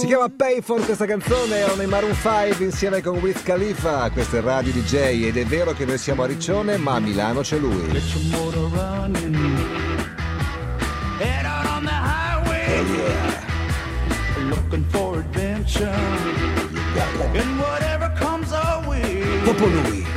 Si chiama Payphone questa canzone, erano i Maroon 5 insieme con Wiz Khalifa. Questo è Radio DJ ed è vero che noi siamo a Riccione, ma a Milano c'è lui. Get your motor running. Head out on the highway. Hell yeah. Looking for adventure. And whatever comes our way. Proprio lui.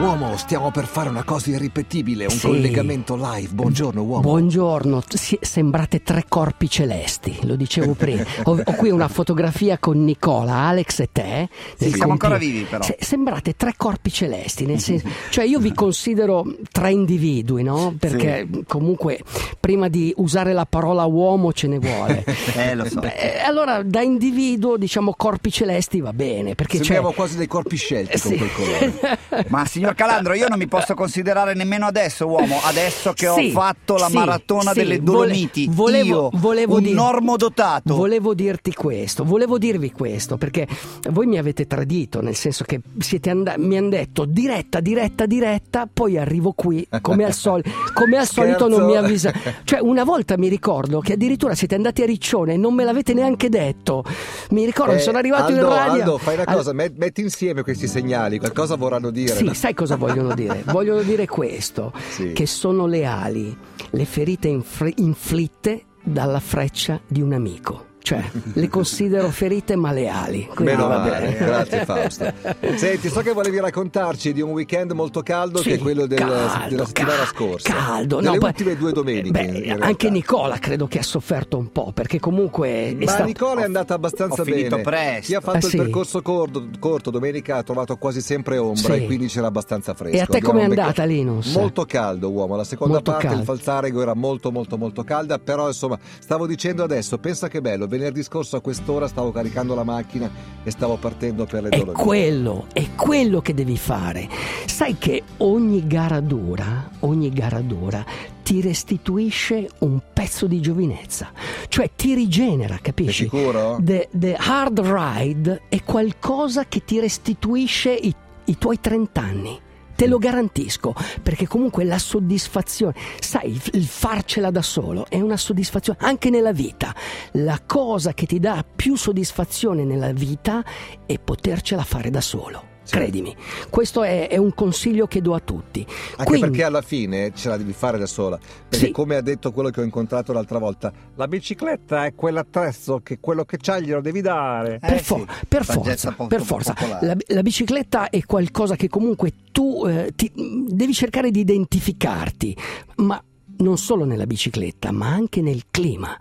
Uomo, stiamo per fare una cosa irripetibile, un Sì. collegamento live. Buongiorno uomo. Buongiorno, si- sembrate tre corpi celesti, lo dicevo prima. Ho, ho qui una fotografia con Nicola, Alex e te. Sì, siamo ancora vivi, però. Se- sembrate tre corpi celesti, nel senso, cioè io vi considero tre individui, no? Perché comunque prima di usare la parola uomo ce ne vuole. Eh, lo so. Beh, allora da individuo diciamo corpi celesti va bene, perché. Sembriamo quasi dei corpi scelti con Sì. quel colore. Ma signor Calandro, io non mi posso considerare nemmeno adesso uomo, adesso che Sì, ho fatto la sì, maratona sì, delle Dolomiti. volevo- io, volevo un dire- normodotato. Volevo dirti questo, volevo dirvi questo, perché voi mi avete tradito, nel senso che siete and- mi hanno detto diretta, diretta, diretta, poi arrivo qui, come al, sol- come al solito non mi avvisa. Cioè una volta mi ricordo che addirittura siete andati a Riccione e non me l'avete neanche detto. Mi ricordo, Eh, sono arrivato Aldo, in radio. Aldo, fai una Al- cosa, met- metti insieme questi segnali, qualcosa vorranno dire. Sì, sai cosa vogliono dire? vogliono dire questo, Sì. che sono leali, le ferite infr- inflitte dalla freccia di un amico. Cioè, le considero ferite ma leali. Quindi Meno va male, bene. grazie Fausto. Senti, so che volevi raccontarci di un weekend molto caldo Sì, che è quello del- caldo, della settimana ca- scorsa. Caldo, no, poi- ultime due domeniche. Beh, anche Nicola credo che ha sofferto un po', perché comunque è Ma stato... Nicola è andata abbastanza ho finito bene. presto. Chi ha fatto Eh, il sì. percorso corto, corto domenica ha trovato quasi sempre ombra Sì. e quindi c'era abbastanza fresco. E a te com'è becca- andata, Linus? Molto caldo, uomo. La seconda Molto parte caldo. il Falzarego era molto molto molto calda, però insomma, stavo dicendo adesso, pensa che bello, venerdì scorso a quest'ora stavo caricando la macchina e stavo partendo per le È Dolomiti. quello, è quello che devi fare. Sai che ogni gara dura, ogni gara dura ti restituisce un pezzo di giovinezza, cioè ti rigenera, capisci? Sei sicuro? The, the hard ride è qualcosa che ti restituisce i, i tuoi 30 anni. Te lo garantisco, perché comunque la soddisfazione, sai, il- farcela da solo è una soddisfazione anche nella vita. La cosa che ti dà più soddisfazione nella vita è potercela fare da solo. Credimi, questo è, è un consiglio che do a tutti. Anche Quindi- perché alla fine ce la devi fare da sola. Perché Sì. come ha detto quello che ho incontrato l'altra volta, la bicicletta è quell'attrezzo che quello che c'hai glielo devi dare. Per, Eh, for- sì, per forza, poco per forza. La, la bicicletta è qualcosa che comunque tu eh, ti- devi cercare di identificarti, ma non solo nella bicicletta, ma anche nel clima.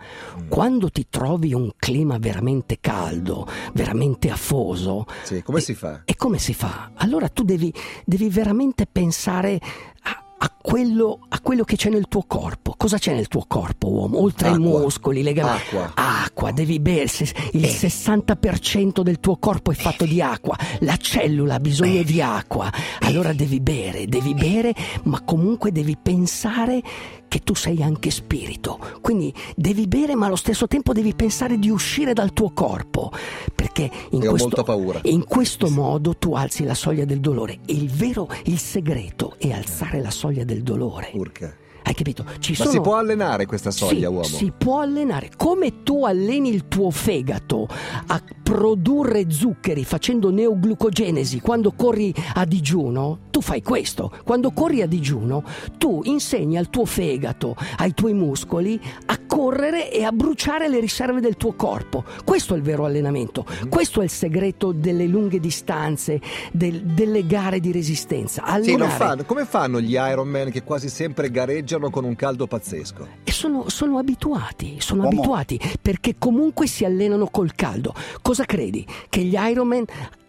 Quando ti trovi un clima veramente caldo, veramente afoso, Sì, come e- si fa? E come si fa? Allora tu devi, devi veramente pensare a, a quello, a quello che c'è nel tuo corpo. Cosa c'è nel tuo corpo, uomo? Oltre ai muscoli, le gambe. Acqua. Acqua, devi bere. Il 60% del tuo corpo è fatto di acqua. La cellula ha bisogno di acqua. Allora devi bere, devi bere, ma comunque devi pensare che tu sei anche spirito. Quindi devi bere, ma allo stesso tempo devi pensare di uscire dal tuo corpo. Perché in questo, in questo modo tu alzi la soglia del dolore. Il vero, il segreto è alzare la soglia del dolore. Urca. Hai capito? Ci Ma sono... si può allenare questa soglia, Sì, uomo? Si può allenare. Come tu alleni il tuo fegato a produrre zuccheri facendo neoglucogenesi quando corri a digiuno, tu fai questo. Quando corri a digiuno, tu insegni al tuo fegato, ai tuoi muscoli, a correre e a bruciare le riserve del tuo corpo. Questo è il vero allenamento. Mhm. Questo è il segreto delle lunghe distanze, del- delle gare di resistenza. Sì, Allenare. fanno. Come fanno gli Ironman che quasi sempre gareggiano con un caldo pazzesco? E sono, sono abituati, sono Uomo. abituati perché comunque si allenano col caldo. Cosa credi? Che gli Ironman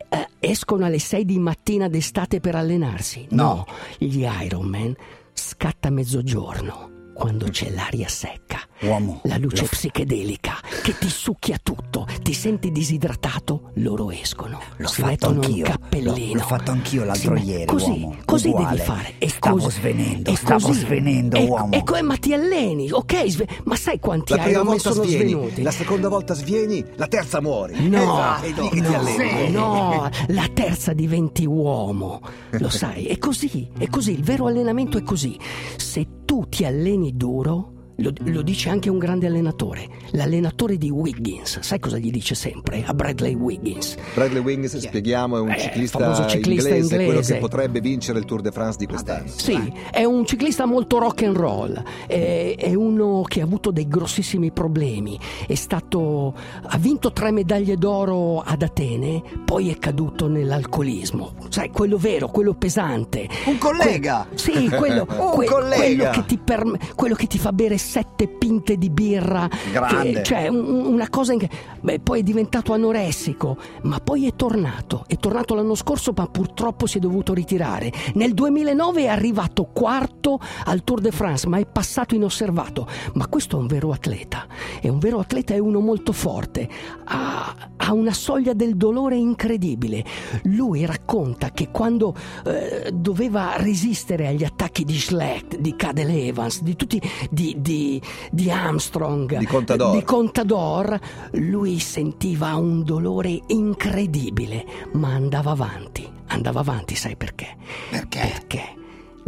eh, escono alle 6 di mattina d'estate per allenarsi? No. gli Ironman scatta a mezzogiorno quando c'è l'aria secca. Uomo, La luce lo- psichedelica che ti succhia tutto, ti senti disidratato, loro escono. L'ho si fatto mettono anch'io. un cappellino. L'ho- l'ho fatto anch'io l'altro Si ieri, Così, uomo. così Uguale. devi fare. E Stavo così- svenendo, e stavo così- svenendo, e- uomo. E come ma ti alleni, ok? sve- ma sai quanti La prima Ironman volta sono svieni, svenuti? la seconda volta svieni, la terza muori. No, che ti no, alleni. no, la terza diventi uomo, lo sai, è così, è così, il vero allenamento è così. Se tu ti alleni duro, Lo, lo dice anche un grande allenatore, l'allenatore di Wiggins. Sai cosa gli dice sempre a Bradley Wiggins? Bradley Wiggins, spieghiamo, è un Eh, ciclista, ciclista inglese, quello inglese. che potrebbe vincere il Tour de France di quest'anno. Sì, è un ciclista molto rock and roll, è, è uno che ha avuto dei grossissimi problemi, è stato, ha vinto tre medaglie d'oro ad Atene, poi è caduto nell'alcolismo, sai, quello vero, quello pesante. Un collega! Que- sì, quello, que- collega! quello che, ti perm- quello che ti fa bere sette pinte di birra, Grande. che- cioè un- una cosa in- Beh, poi è diventato anoressico, ma poi è tornato. È tornato l'anno scorso, ma purtroppo si è dovuto ritirare. Nel 2009 è arrivato quarto al Tour de France, ma è passato inosservato. Ma questo è un vero atleta. È un vero atleta, è uno molto forte. Ha, ha una soglia del dolore incredibile. Lui racconta che quando eh, doveva resistere agli attacchi di Schlecht, di Cadel Evans, di tutti, di, di- di Armstrong, Di Contador. di Contador, lui sentiva un dolore incredibile, ma andava avanti. Andava avanti, sai perché? Perché? Perché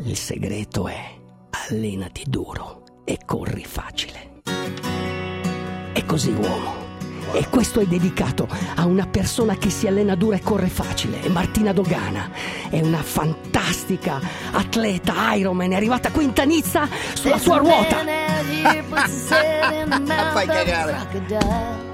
il segreto è allenati duro e corri facile. E così uomo. E questo è dedicato a una persona che si allena dura e corre facile, è Martina Dogana. È una fantastica atleta Ironman, è arrivata qui in Nizza sulla sua ruota. Fai cagare.